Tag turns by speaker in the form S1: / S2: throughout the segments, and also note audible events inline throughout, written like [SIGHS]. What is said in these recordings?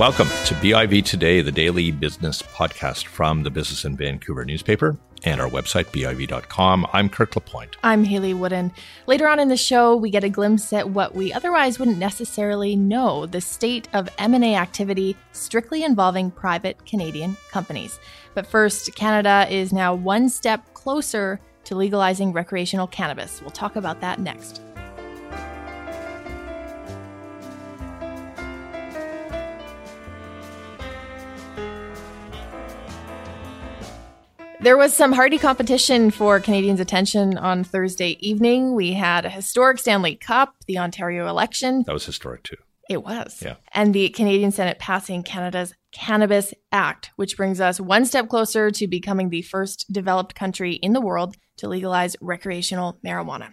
S1: Welcome to BIV Today, the daily business podcast from the Business in Vancouver newspaper and our website, biv.com. I'm Kirk LaPointe.
S2: I'm Hayley Woodin. Later on in the show, we get a glimpse at what we otherwise wouldn't necessarily know the state of M&A activity strictly involving private Canadian companies. But first, Canada is now one step closer to legalizing recreational cannabis. We'll talk about that next. There was some hearty competition for Canadians' attention on Thursday evening. We had a historic Stanley Cup, the Ontario election.
S1: That was historic too.
S2: It was.
S1: Yeah.
S2: And the Canadian Senate passing Canada's Cannabis Act, which brings us one step closer to becoming the first developed country in the world to legalize recreational marijuana.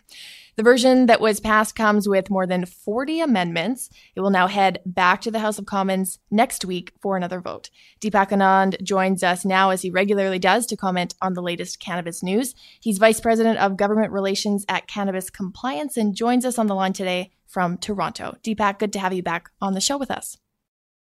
S2: The version that was passed comes with more than 40 amendments. It will now head back to the House of Commons next week for another vote. Deepak Anand joins us now, as he regularly does, to comment on the latest cannabis news. He's Vice President of Government Relations at Cannabis Compliance and joins us on the line today from Toronto. Deepak, good to have you back on the show with us.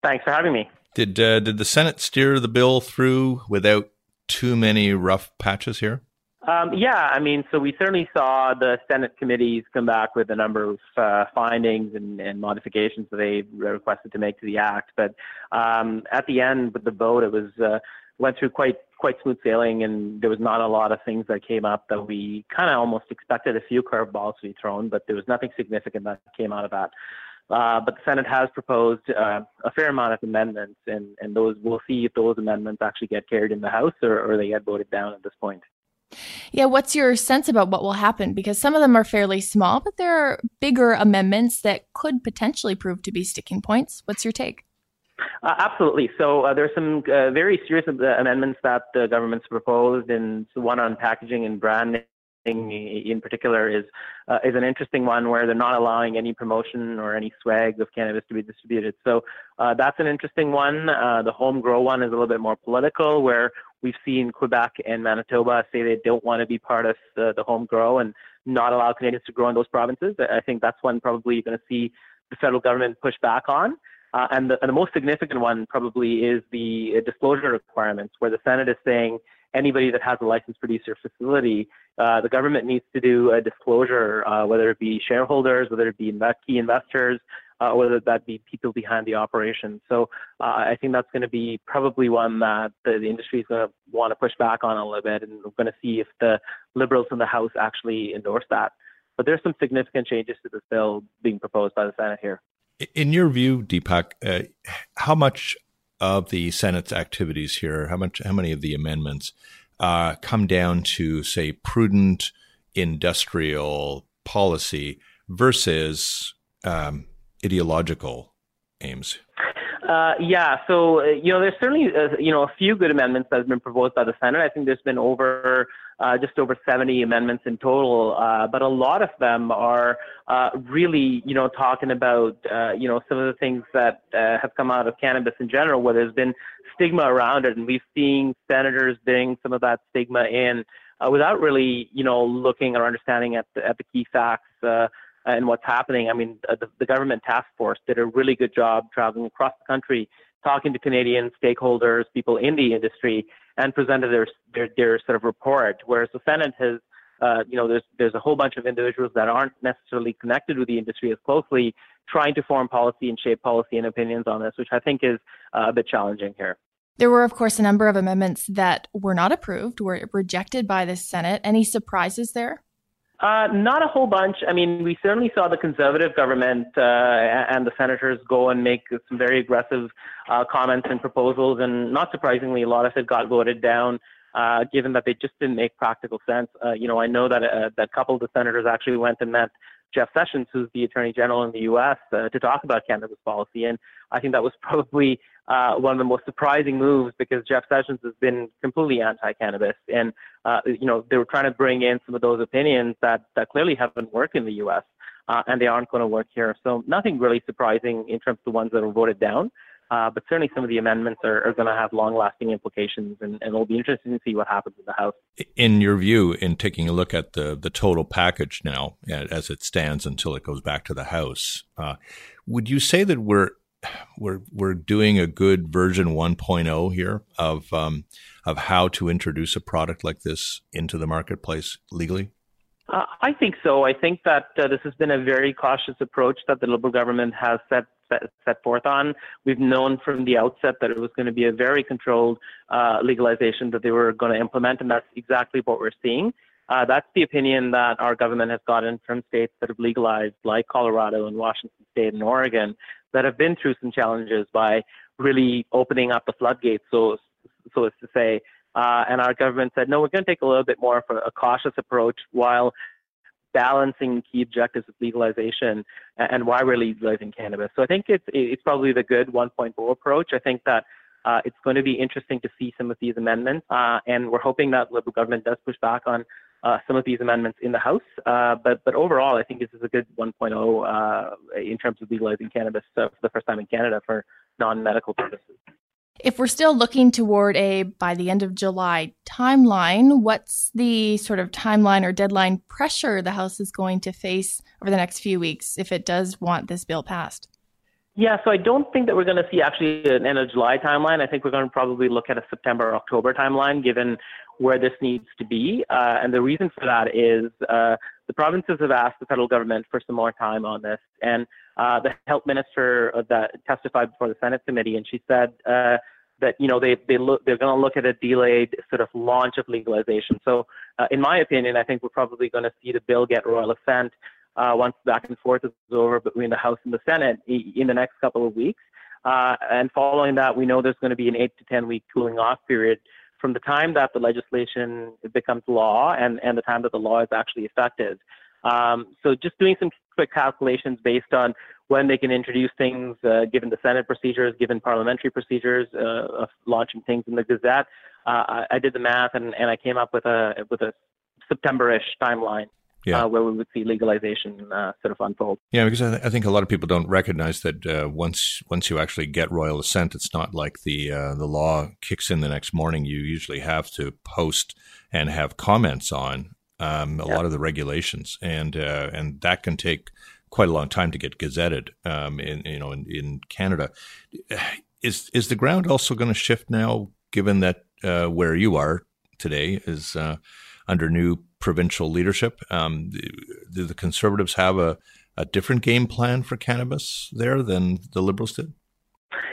S3: Thanks for having me.
S1: Did uh, did the Senate steer the bill through without too many rough patches here?
S3: Um, yeah, I mean, so we certainly saw the Senate committees come back with a number of uh, findings and, and, modifications that they requested to make to the act. But um, at the end, with the vote, it was uh, went through quite quite smooth sailing, and there was not a lot of things that came up that we kind of almost expected. A few curveballs to be thrown, but there was nothing significant that came out of that. Uh, but the Senate has proposed uh, a fair amount of amendments, and, and those we'll see if those amendments actually get carried in the House or, or they get voted down at this point.
S2: Yeah, what's your sense about what will happen? Because some of them are fairly small, but there are bigger amendments that could potentially prove to be sticking points. What's your take?
S3: Uh, absolutely. So uh, there's some uh, very serious amendments that the government's proposed, and one on packaging and branding in particular is uh, is an interesting one where they're not allowing any promotion or any swag of cannabis to be distributed. So uh, that's an interesting one. Uh, the home grow one is a little bit more political, where we've seen Quebec and Manitoba say they don't want to be part of the, the home grow and not allow Canadians to grow in those provinces. I think that's one probably you're going to see the federal government push back on. Uh, and, the, and the most significant one probably is the disclosure requirements, where the Senate is saying anybody that has a licensed producer facility, uh, the government needs to do a disclosure, uh, whether it be shareholders, whether it be invest- key investors, uh, whether that be people behind the operation. So uh, I think that's going to be probably one that the, the industry is going to want to push back on a little bit, and we're going to see if the Liberals in the House actually endorse that. But there's some significant changes to this bill being proposed by the Senate here.
S1: In your view, Deepak, uh, how much of the Senate's activities here, how much, how many of the amendments uh, come down to, say, prudent industrial policy versus um, ideological aims?
S3: Uh, yeah, so uh, you know, there's certainly uh, you know a few good amendments that have been proposed by the Senate. I think there's been over uh, just over 70 amendments in total, uh, but a lot of them are uh, really you know talking about you know some of the things that have come out of cannabis in general, where there's been stigma around it, and we've seen senators bring some of that stigma in without really you know looking or understanding at the, at the key facts and what's happening. I mean, uh, the, the government task force did a really good job traveling across the country, talking to Canadian stakeholders, people in the industry, and presented their their, their sort of report. Whereas the Senate has, uh, you know, there's there's a whole bunch of individuals that aren't necessarily connected with the industry as closely, trying to form policy and shape policy and opinions on this, which I think is uh, a bit challenging here.
S2: There were, of course, a number of amendments that were not approved, were rejected by the Senate. Any surprises there?
S3: Uh, not a whole bunch. I mean, we certainly saw the conservative government uh, and the senators go and make some very aggressive uh, comments and proposals, and not surprisingly, a lot of it got voted down. Uh, given that they just didn't make practical sense, uh, you know, I know that uh, that couple of the senators actually went and met Jeff Sessions, who's the Attorney General in the U.S., uh, to talk about cannabis policy. And I think that was [LAUGHS] probably uh, one of the most surprising moves because Jeff Sessions has been completely anti-cannabis, and uh, you know they were trying to bring in some of those opinions that that clearly haven't worked in the U.S. Uh, and they aren't going to work here. So nothing really surprising in terms of the ones that were voted down. Uh, but certainly some of the amendments are, are going to have long lasting implications, and, and, it'll be interesting to see what happens in the House.
S1: In your view, in taking a look at the, the total package now as it stands until it goes back to the House, uh, would you say that we're we're we're doing a good version 1.0 here of um, of how to introduce a product like this into the marketplace legally?
S3: Uh, I think so. I think that uh, this has been a very cautious approach that the Liberal government has set, set, forth on. We've known from the outset that it was going to be a very controlled uh, legalization that they were going to implement, and that's exactly what we're seeing. Uh, that's the opinion that our government has gotten from states that have legalized, like Colorado and Washington State and Oregon, that have been through some challenges by really opening up the floodgates, so so as to say. Uh, and our government said, no, we're going to take a little bit more of a, cautious approach while balancing key objectives of legalization and why we're legalizing cannabis. So I think it's it's probably the good 1.0 approach. I think that uh, it's going to be interesting to see some of these amendments, uh, and we're hoping that Liberal government does push back on uh, some of these amendments in the House. Uh, but but overall, I think this is a good 1.0 uh, in terms of legalizing cannabis uh, for the first time in Canada for non-medical purposes.
S2: If we're still looking toward a by the end of July timeline, what's the sort of timeline or deadline pressure the House is going to face over the next few weeks if it does want this bill passed?
S3: Yeah, so I don't think that we're going to see actually an end of July timeline. I think we're going to probably look at a September October timeline, given where this needs to be. Uh, and the reason for that is uh, the provinces have asked the federal government for some more time on this. And uh, the health minister that testified before the Senate committee, and she said uh, that you know they they look they're going to look at a delayed sort of launch of legalization. So, uh, in my opinion, I think we're probably going to see the bill get royal assent uh, once back and forth is over between the House and the Senate in the next couple of weeks. and following that, we know there's going to be an eight to ten week cooling off period from the time that the legislation becomes law and, and the time that the law is actually effective. Um, so just doing some quick calculations based on when they can introduce things, uh, given the Senate procedures, given parliamentary procedures uh, of launching things in the Gazette. Uh, I, I, did the math and, and I came up with a with a September-ish timeline yeah. uh, where we would see legalization uh, sort of unfold.
S1: Yeah, because I, th- I, think a lot of people don't recognize that uh, once once you actually get royal assent, it's not like the uh, the law kicks in the next morning. You usually have to post and have comments on um, a yeah. lot of the regulations, and uh, and that can take quite a long time to get gazetted um, in you know in, in Canada. [SIGHS] Is is the ground also going to shift now, given that uh, where you are today is under new provincial leadership. Um, do the Conservatives have a, a different game plan for cannabis there than the Liberals did?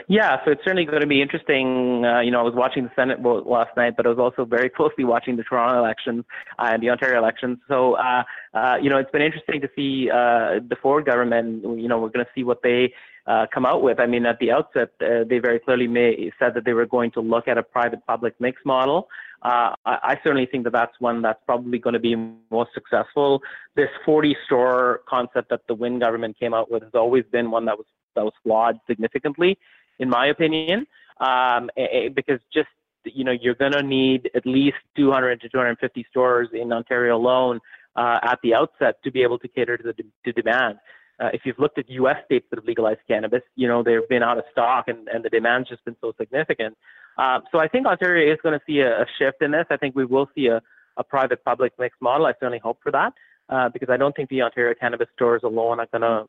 S3: Yeah, so it's certainly going to be interesting. Uh, you know, I was watching the Senate vote last night, but I was also very [LAUGHS] closely watching the Toronto elections uh, and the Ontario elections. So, uh, uh, you know, it's been interesting to see uh, the Ford government. You know, we're going to see what they uh, come out with. I mean, at the outset, uh, they very clearly may, said that they were going to look at a private-public mix model. Uh, I, I, certainly think that that's one that's probably going to be most successful. This 40-store concept that the Wynne government came out with has always been one that was that was flawed significantly, in my opinion, um, because just you know you're going to need at least 200 to 250 stores in Ontario alone uh, at the outset to be able to cater to the to demand. Uh, if you've looked at U.S. states that have legalized cannabis, you know they've been out of stock and, and the demand's just been so significant. Uh, so I think Ontario is going to see a, a, shift in this. I think we will see a, a private-public mixed model. I certainly hope for that uh, because I don't think the Ontario cannabis stores alone are going to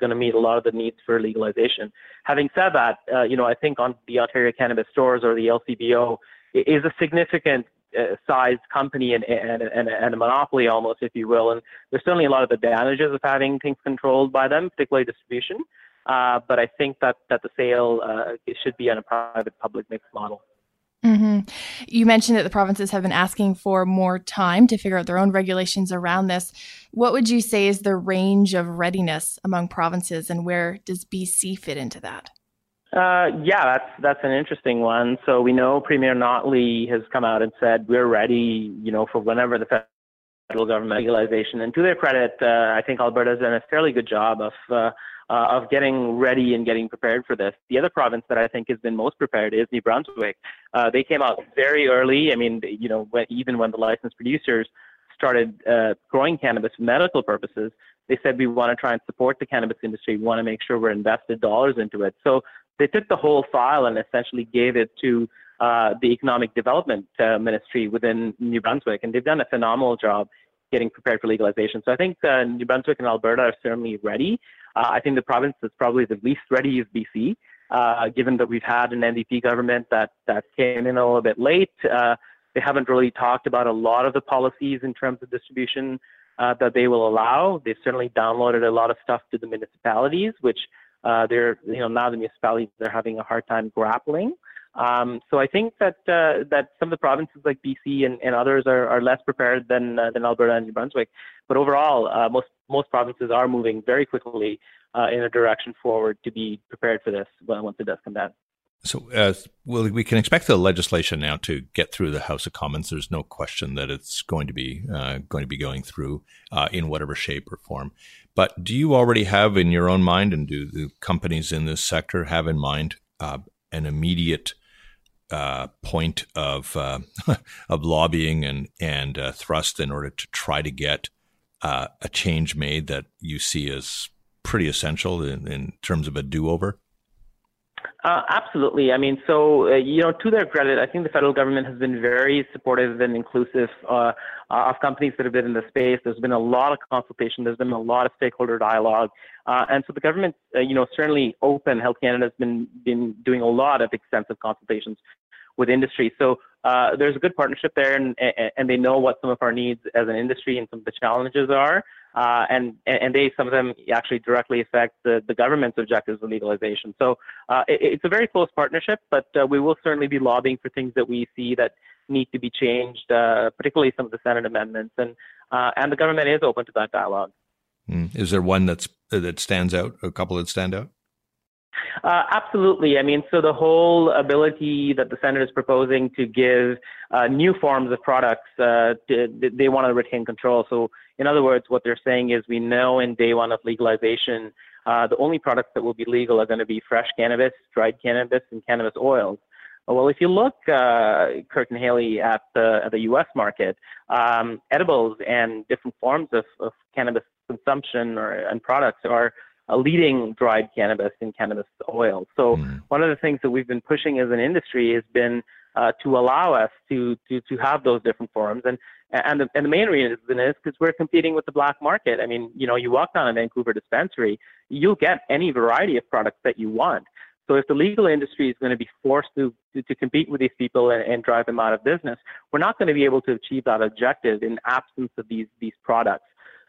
S3: going to meet a lot of the needs for legalization. Having said that, uh, you know I think on the Ontario cannabis stores or the LCBO is a significant sized company and, and, and, and, a monopoly almost, if you will. And there's certainly a lot of advantages of having things controlled by them, particularly distribution. Uh, but I think that, that the sale uh, should be on a private public mix model.
S2: Mm-hmm. You mentioned that the provinces have been asking for more time to figure out their own regulations around this. What would you say is the range of readiness among provinces, and where does BC fit into that?
S3: Uh, yeah, that's that's an interesting one. So we know Premier Notley has come out and said we're ready, you know, for whenever the federal government legalization. And to their credit, uh, I think Alberta's done a fairly good job of uh, uh, of getting ready and getting prepared for this. The other province that I think has been most prepared is New Brunswick. Uh, they came out very early. I mean, you know, when, even when the licensed producers started uh, growing cannabis for medical purposes, they said we want to try and support the cannabis industry. We want to make sure we're invested dollars into it. So they took the whole file and essentially gave it to uh, the economic development uh, ministry within New Brunswick, and they've done a phenomenal job getting prepared for legalization. So I think uh, New Brunswick and Alberta are certainly ready. Uh, I think the province that's probably the least ready is BC, uh, given that we've had an NDP government that that came in a little bit late. Uh, they haven't really talked about a lot of the policies in terms of distribution that they will allow. They've certainly downloaded a lot of stuff to the municipalities, which uh, they're you know now the municipalities they're having a hard time grappling. Um, so I think that uh, that some of the provinces like BC and, and others are, are less prepared than uh, than Alberta and New Brunswick. But overall, uh, most most provinces are moving very quickly uh, in a direction forward to be prepared for this once it does come down.
S1: So, uh, well, we can expect the legislation now to get through the House of Commons. There's no question that it's going to be uh, going to be going through uh, in whatever shape or form. But do you already have in your own mind, and do the companies in this sector have in mind uh, an immediate uh, point of uh, [LAUGHS] of lobbying and and thrust in order to try to get a change made that you see as pretty essential in, in terms of a do over?
S3: Uh, absolutely. I mean, so, uh, you know, to their credit, I think the federal government has been very supportive and inclusive uh, uh, of companies that have been in the space. There's been a lot of consultation. There's been a lot of stakeholder dialogue. Uh, and so the government, uh, you know, certainly open. Health Canada has been, been doing a lot of extensive consultations with industry. So there's a good partnership there, and, and they know what some of our needs as an industry and some of the challenges are uh, and and they some of them actually directly affect the, the government's objectives of legalization. So uh, it, it's a very close partnership, but uh, we will certainly be lobbying for things that we see that need to be changed, uh, particularly some of the Senate amendments, and uh, and the government is open to that dialogue.
S1: Mm. Is there one that's that stands out? A couple that stand out?
S3: Uh, absolutely. I mean, so the whole ability that the Senate is proposing to give uh, new forms of products, uh, to, they want to retain control. So, in other words, what they're saying is we know in day one of legalization, uh, the only products that will be legal are going to be fresh cannabis, dried cannabis, and cannabis oils. Well, if you look, uh, Kurt and Hayley, at the, at the U.S. market, um, edibles and different forms of, of cannabis consumption or, and products are a leading dried cannabis and cannabis oil. So mm. one of the things that we've been pushing as an industry has been uh, to allow us to, to to have those different forms. And and the, and the main reason is because we're competing with the black market. I mean, you know, you walk down a Vancouver dispensary, you'll get any variety of products that you want. So if the legal industry is going to be forced to, to, to compete with these people and, and, drive them out of business, we're not going to be able to achieve that objective in absence of these, these products.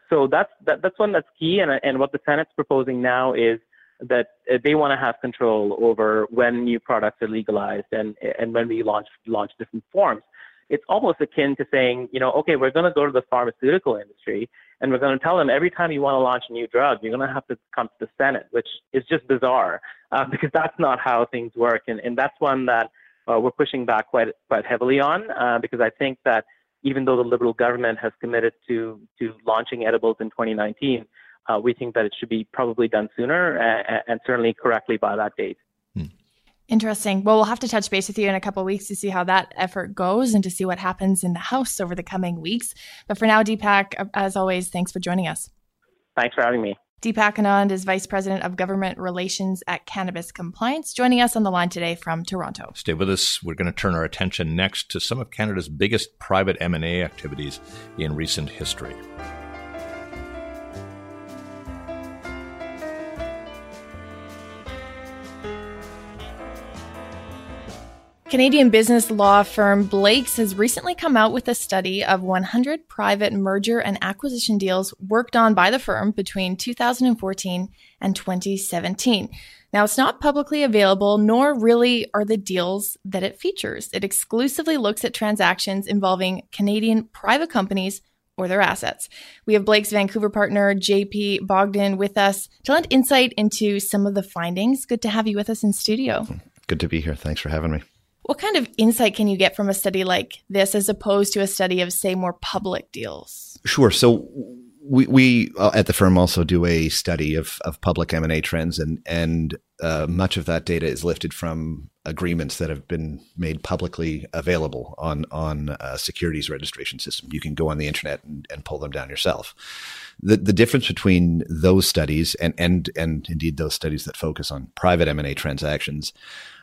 S3: So that's that, that's one that's key. And and what the Senate's proposing now is that uh, they want to have control over when new products are legalized and and when we launch launch different forms. It's almost akin to saying, you know, okay, we're going to go to the pharmaceutical industry and we're going to tell them every time you want to launch a new drug, you're going to have to come to the Senate, which is just bizarre uh, [LAUGHS] because that's not how things work. And and that's one that uh, we're pushing back quite quite heavily on uh, because I think that even though the Liberal government has committed to, to launching edibles in 2019, uh, we think that it should be probably done sooner and, and certainly correctly by that date.
S2: Hmm. Interesting. Well, we'll have to touch base with you in a couple weeks to see how that effort goes and to see what happens in the House over the coming weeks. But for now, Deepak, as always, thanks for joining us.
S3: Thanks for having me.
S2: Deepak Anand is Vice President of Government Relations at Cannabis Compliance, joining us on the line today from Toronto.
S1: Stay with us. We're going to turn our attention next to some of Canada's biggest private M&A activities in recent history.
S2: Canadian business law firm Blakes has recently come out with a study of 100 private merger and acquisition deals worked on by the firm between 2014 and 2017. Now, it's not publicly available, nor really are the deals that it features. It exclusively looks at transactions involving Canadian private companies or their assets. We have Blake's Vancouver partner, JP Bogdan, with us to lend insight into some of the findings. Good to have you with us in studio.
S4: Good to be here. Thanks for having me.
S2: What kind of insight can you get from a study like this as opposed to a study of, say, more public deals?
S4: Sure. So we, we uh, at the firm also do a study of, of public M&A trends and, and uh, much of that data is lifted from agreements that have been made publicly available on on a securities registration system. You can go on the internet and, and pull them down yourself. The the difference between those studies and and and indeed those studies that focus on private M and A transactions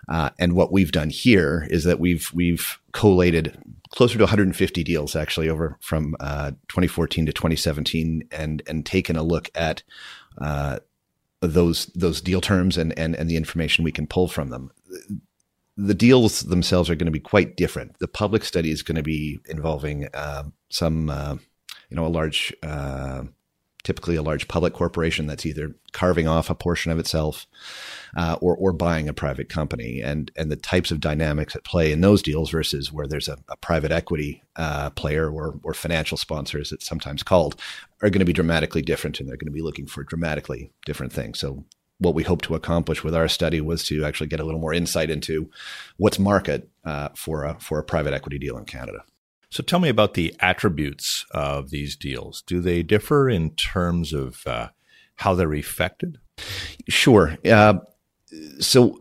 S4: uh, and what we've done here is that we've we've collated closer to 150 deals actually over from uh, 2014 to 2017 and and taken a look at uh, those those deal terms and, and and the information we can pull from them. The deals themselves are going to be quite different. The public study is going to be involving uh, some, uh, you know, a large, typically a large public corporation that's either carving off a portion of itself uh, or or buying a private company, and and the types of dynamics at play in those deals versus where there's a, a private equity uh, player or or financial sponsor, as it's sometimes called, are going to be dramatically different, and they're going to be looking for dramatically different things. So what we hope to accomplish with our study was to actually get a little more insight into what's market uh, for a for a private equity deal in Canada.
S1: So tell me about the attributes of these deals. Do they differ in terms of uh, how they're effected?
S4: Sure. Uh, so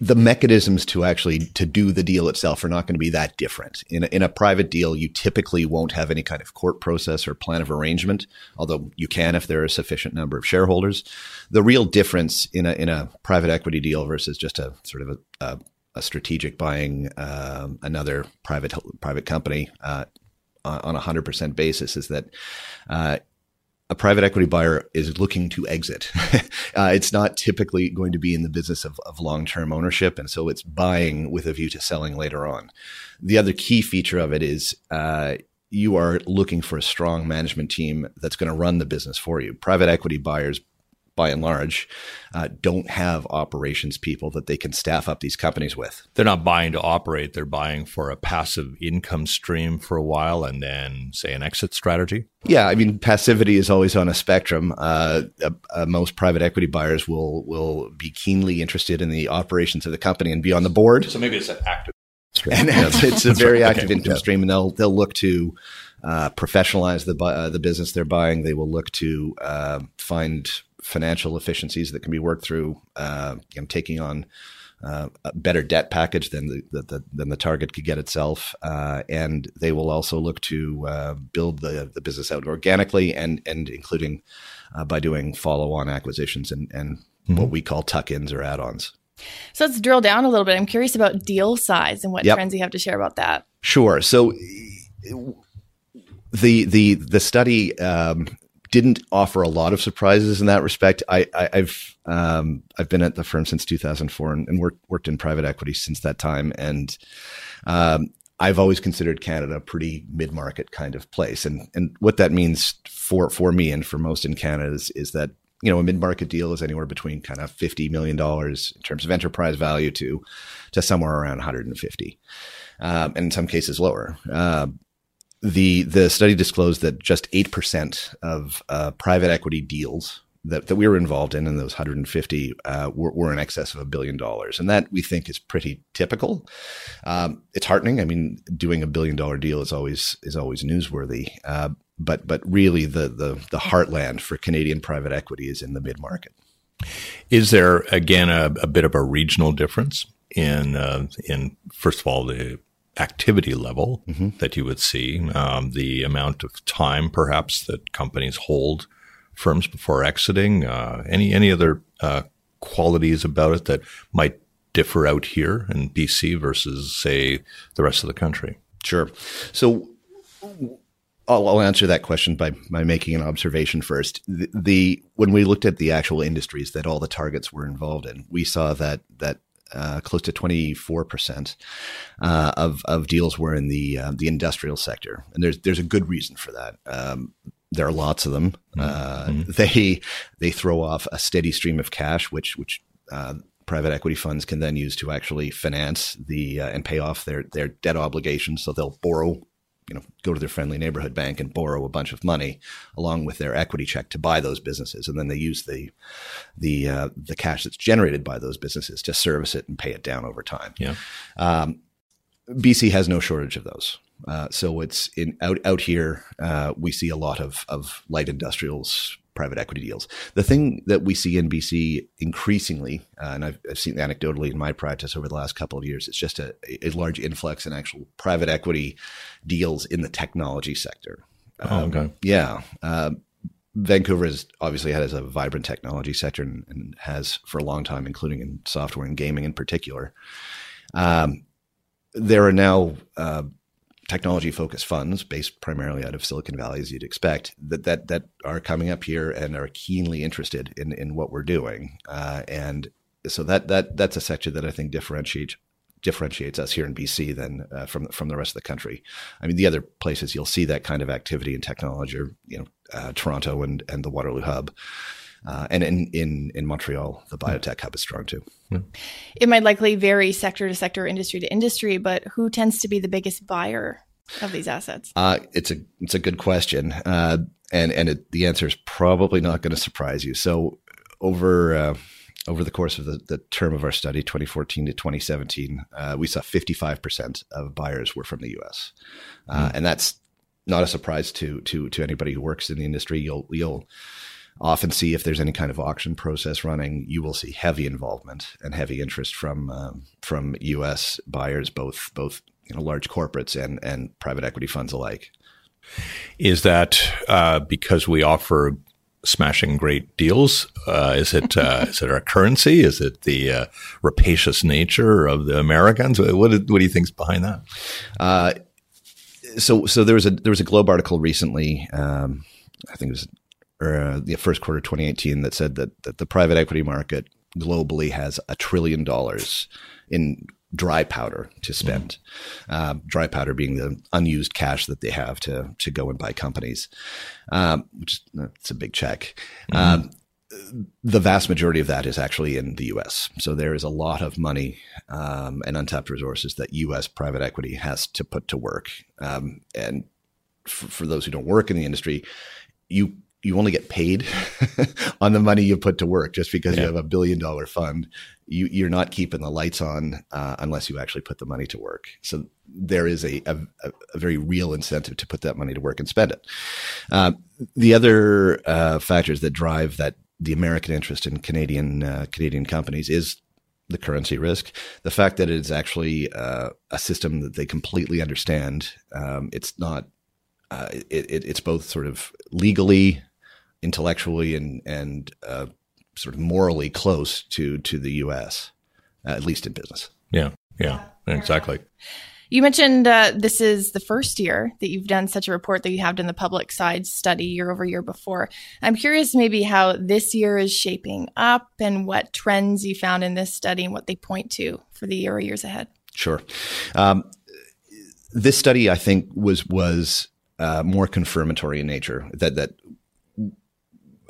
S4: the mechanisms to actually to do the deal itself are not going to be that different. In a, in a private deal, you typically won't have any kind of court process or plan of arrangement, although you can if there are a sufficient number of shareholders. The real difference in a in a private equity deal versus just a sort of a, a, a strategic buying um, another private private company uh, on a hundred percent basis is that uh, a private equity buyer is looking to exit. [LAUGHS] uh, it's not typically going to be in the business of, of long term ownership. And so it's buying with a view to selling later on. The other key feature of it is uh, you are looking for a strong management team that's going to run the business for you. Private equity buyers by and large, uh, don't have operations people that they can staff up these companies with.
S1: They're not buying to operate, they're buying for a passive income stream for a while and then, say, an exit strategy.
S4: Yeah, I mean, passivity is always on a spectrum. Uh, uh, uh most private equity buyers will will be keenly interested in the operations of the company and be on the board.
S1: So maybe it's an active.
S4: And it's, it's a very right. active okay. income yeah. stream, and they'll they'll look to uh, professionalize the uh, the business they're buying. They will look to uh, find financial efficiencies that can be worked through uh, you know, taking on uh, a better debt package than the, the, than the target could get itself, uh, and they will also look to uh, build the, the business out organically and and including uh, by doing follow on acquisitions and and mm-hmm. what we call tuck ins or add ons.
S2: So let's drill down a little bit. I'm curious about deal size and what yep. trends you have to share about that.
S4: Sure. So the the the study um, didn't offer a lot of surprises in that respect. I, have um, I've been at the firm since 2004 and, and, worked worked in private equity since that time, and um, I've always considered Canada a pretty mid market kind of place. And and what that means for for me and for most in Canada is, is that you know a mid market deal is anywhere between kind of 50 million dollars in terms of enterprise value to to somewhere around 150, um, and in some cases lower. Uh, the the study disclosed that just eight percent of uh, private equity deals that, that we were involved in, in those 150, uh, were, were, in excess of a billion dollars, and that we think is pretty typical. Um, it's heartening. I mean, doing a billion dollar deal is always is always newsworthy. Uh, but but really, the the the heartland for Canadian private equity is in the mid market.
S1: Is there again a, a, bit of a regional difference in uh, in first of all the activity level mm-hmm. that you would see, um, the amount of time perhaps that companies hold firms before exiting, uh, any any other uh, qualities about it that might differ out here in BC versus say the rest of the country.
S4: Sure. So. I'll, I'll answer that question by, by making an observation first. The, the when we looked at the actual industries that all the targets were involved in, we saw that that uh, close to 24% uh, of, of deals were in the uh, the industrial sector, and there's there's a good reason for that. Um, there are lots of them. Mm-hmm. mm-hmm. They they throw off a steady stream of cash, which which uh, private equity funds can then use to actually finance the uh, and pay off their their debt obligations. So they'll borrow you know go to their friendly neighborhood bank and borrow a bunch of money along with their equity check to buy those businesses. And then they use the the uh, the cash that's generated by those businesses to service it and pay it down over time.
S1: Yeah. Um,
S4: BC has no shortage of those. Uh, so it's in out out here uh, we see a lot of of light industrials private equity deals. The thing that we see in BC increasingly, uh, and I've, I've, seen anecdotally in my practice over the last couple of years, it's just a, a large influx in actual private equity deals in the technology sector.
S1: Oh, okay. Um,
S4: yeah. Uh, Vancouver has obviously has a vibrant technology sector and, and, has for a long time, including in software and gaming in particular. Um, there are now uh, technology focused funds based primarily out of Silicon Valley, as you'd expect, that that that are coming up here and are keenly interested in in what we're doing, uh, and so that that that's a sector that I think differentiates differentiates us here in BC than uh, from from the rest of the country. I mean, the other places you'll see that kind of activity in technology are you know uh, Toronto and and the Waterloo Hub. Uh, and in, in in Montreal, the biotech hub is strong too.
S2: It might likely vary sector to sector, industry to industry, but who tends to be the biggest buyer of these assets?
S4: Uh, it's a it's a good question, uh, and and it, the answer is probably not going to surprise you. So over uh, over the course of the, the term of our study, 2014 to 2017, uh, we saw 55 percent of buyers were from the U.S., mm. and that's not a surprise to to to anybody who works in the industry. You'll you'll often see if there's any kind of auction process running, you will see heavy involvement and heavy interest from um, from U.S. buyers, both both you know large corporates and and private equity funds alike.
S1: Is that uh, because we offer smashing great deals? Uh, is it uh, is it our currency? Is it the uh, rapacious nature of the Americans? What, what do you think's behind that?
S4: Uh, so so there was a there was a Globe article recently. Um, I think it was or uh, the first quarter 2018 that said that, that the private equity market globally has a trillion dollars in dry powder to spend. Mm. Uh, dry powder being the unused cash that they have to to go and buy companies, um, which it's a big check. Mm. Um, the vast majority of that is actually in the U.S. So there is a lot of money um, and untapped resources that U.S. private equity has to put to work. Um, and for, for those who don't work in the industry, you you only get paid [LAUGHS] on the money you put to work just because yeah. you have a billion dollar fund you, you're not keeping the lights on uh, unless you actually put the money to work so there is a, a, a, very real incentive to put that money to work and spend it uh, the other uh, factors that drive that the american interest in canadian uh, canadian companies is the currency risk, the fact that it's actually uh, a system that they completely understand. Um, it's not. Uh, it, it, it's both sort of legally intellectually and and uh, sort of morally close to to the U.S. Uh, at least in business.
S1: Yeah, yeah, exactly.
S2: You mentioned uh, this is the first year that you've done such a report that you have done the public side study year over year before. I'm curious maybe how this year is shaping up and what trends you found in this study and what they point to for the year or years ahead.
S4: Sure. Um, this study, I think, was was uh, more confirmatory in nature that that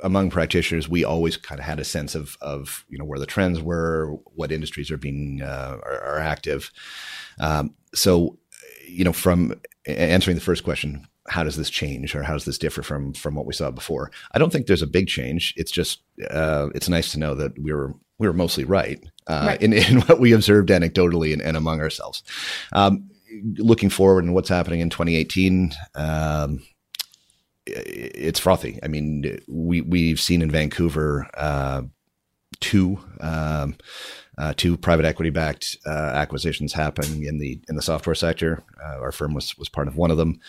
S4: among practitioners, we always kind of had a sense of of you know where the trends were, what industries are being uh, are, are, active. Um, so, you know, from answering the first question, how does this change, or how does this differ from from what we saw before? I don't think there's a big change. It's just uh, it's nice to know that we were we were mostly right, uh, right. In, [LAUGHS] in what we observed anecdotally and, and among ourselves. Um, looking forward and what's happening in 2018. Um, it's frothy. I mean, we we've seen in Vancouver uh, two um, uh, two private equity backed uh, acquisitions happen in the in the software sector. Uh, our firm was was part of one of them,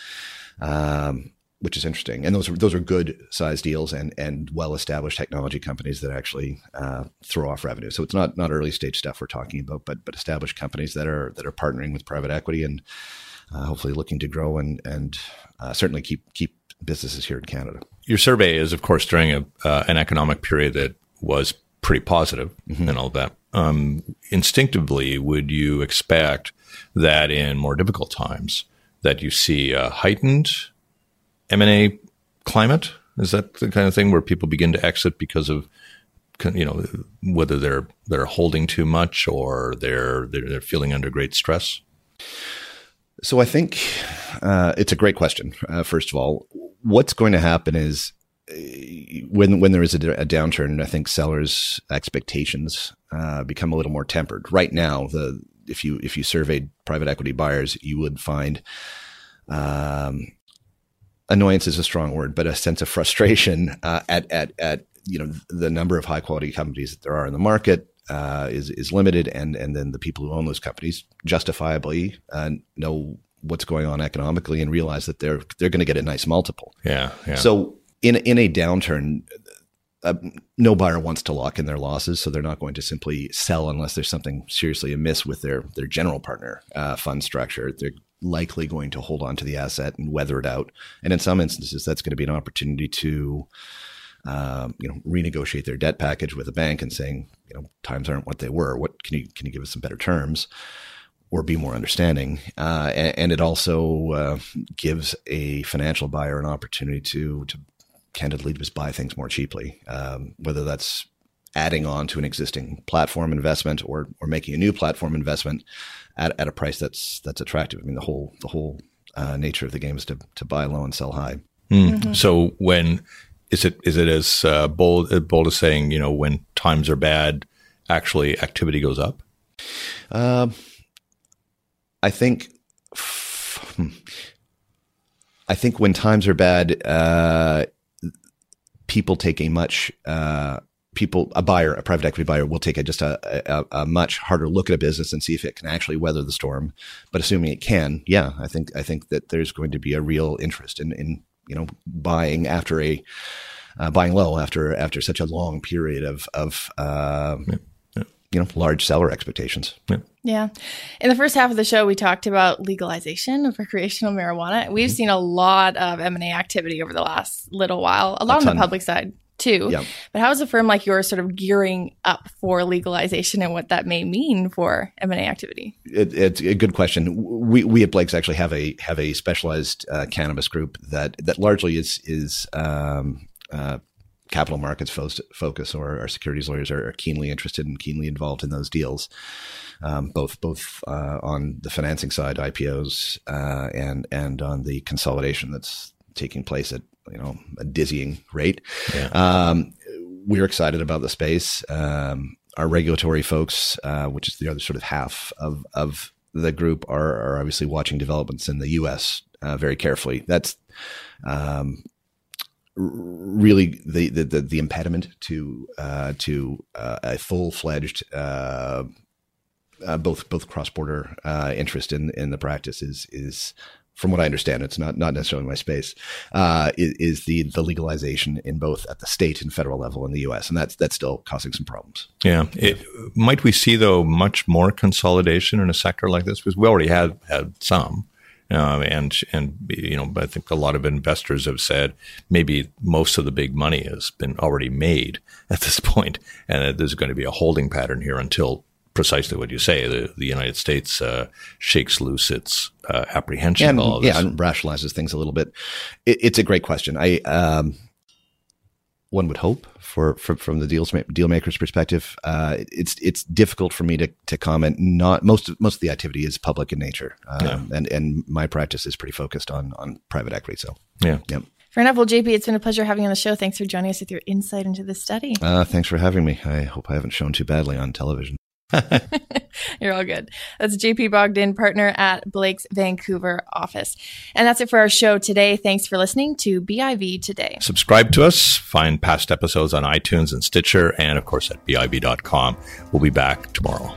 S4: um, which is interesting. And those are those are good sized deals and and well established technology companies that actually uh, throw off revenue. So it's not not early stage stuff we're talking about, but but established companies that are that are partnering with private equity and uh, hopefully looking to grow and and certainly keep keep businesses here in Canada.
S1: Your survey is, of course, during a, uh, an economic period that was pretty positive mm-hmm. and all that. Um, instinctively, would you expect that in more difficult times that you see a heightened M and A climate? Is that the kind of thing where people begin to exit because of you know whether they're they're holding too much or they're they're, they're feeling under great stress?
S4: So I think uh, it's a great question. Uh, first of all, what's going to happen is uh, when when there is a, a downturn, I think sellers' expectations uh, become a little more tempered. Right now, the if you if you surveyed private equity buyers, you would find um, annoyance is a strong word, but a sense of frustration uh, at at at you know the number of high quality companies that there are in the market uh, is is limited, and and then the people who own those companies justifiably uh, know what's going on economically and realize that they're they're going to get a nice multiple.
S1: Yeah, yeah.
S4: So in in a downturn, uh, no buyer wants to lock in their losses, so they're not going to simply sell unless there's something seriously amiss with their their general partner uh, fund structure. They're likely going to hold on to the asset and weather it out, and in some instances, that's going to be an opportunity to. Um, you know, renegotiate their debt package with a bank and saying, you know, times aren't what they were. What can you can you give us some better terms? Or be more understanding. Uh, and, and, it also uh, gives a financial buyer an opportunity to to candidly just buy things more cheaply, um, whether that's adding on to an existing platform investment or or making a new platform investment at, at a price that's that's attractive. I mean, the whole the whole uh, nature of the game is to to buy low and sell high.
S1: Mm. Mm-hmm. So when is it is it as uh, bold uh, bold as saying you know when times are bad, actually activity goes up?
S4: I think. I think when times are bad, uh, people take a much uh, people a buyer a private equity buyer will take a, just a, a, a, much harder look at a business and see if it can actually weather the storm but assuming it can yeah i think i think that there's going to be a real interest in in you know buying after a uh, buying low after after such a long period of of uh, yeah you know large seller expectations.
S2: Yeah. Yeah. In the first half of the show, we talked about legalization of recreational marijuana. We've mm-hmm. seen a lot of M and A activity over the last little while, a lot a on the public side too. Yeah. But how is a firm like yours sort of gearing up for legalization and what that may mean for M and A activity?
S4: It, it's a good question. We, we at Blake's actually have a have a specialized uh, cannabis group that that largely is is um, uh, capital markets fo- focus or our securities lawyers are, keenly interested and keenly involved in those deals, um, both both uh, on the financing side, IPOs, uh, and and on the consolidation that's taking place at you know a dizzying rate. Yeah. Um, we're excited about the space. Um, our regulatory folks, uh, which is the other sort of half of of the group, are, are obviously watching developments in the U.S. Uh, very carefully. That's um, really the, the, the, the, impediment to, uh, to uh, a full fledged, uh, uh, both, both cross border, uh, interest in, in the practice is, is, from what I understand, it's not, not necessarily my space, uh, is, is, the, the legalization in both at the state and federal level in the U.S. And that's, that's still causing some problems.
S1: Yeah. It, might we see, though, much more consolidation in a sector like this? Because we already have had some. Um, and and you know, I think a lot of investors have said maybe most of the big money has been already made at this [LAUGHS] point, and there's going to be a holding pattern here until precisely what you say. The, the United States uh, shakes loose its uh, apprehension.
S4: And, yeah, and rationalizes things a little bit. It, it's a great question. I um, one would hope for, for from the deals deal maker's perspective. Uh, it's it's difficult for me to, to comment. Not most of, most of the activity is public in nature, um, yeah. and and my practice is pretty focused on on private equity. So
S1: yeah,
S4: yeah.
S2: Fair enough. Well, JP, it's been a pleasure having you on the show. Thanks for joining us with your insight into this study.
S4: Uh, thanks for having me. I hope I haven't shown too badly on television. [LAUGHS]
S2: You're all good. That's JP Bogdan, partner at Blake's Vancouver office. And that's it for our show today. Thanks for listening to BIV Today.
S1: Subscribe to us, find past episodes on iTunes and Stitcher, and of course at BIV.com. We'll be back tomorrow.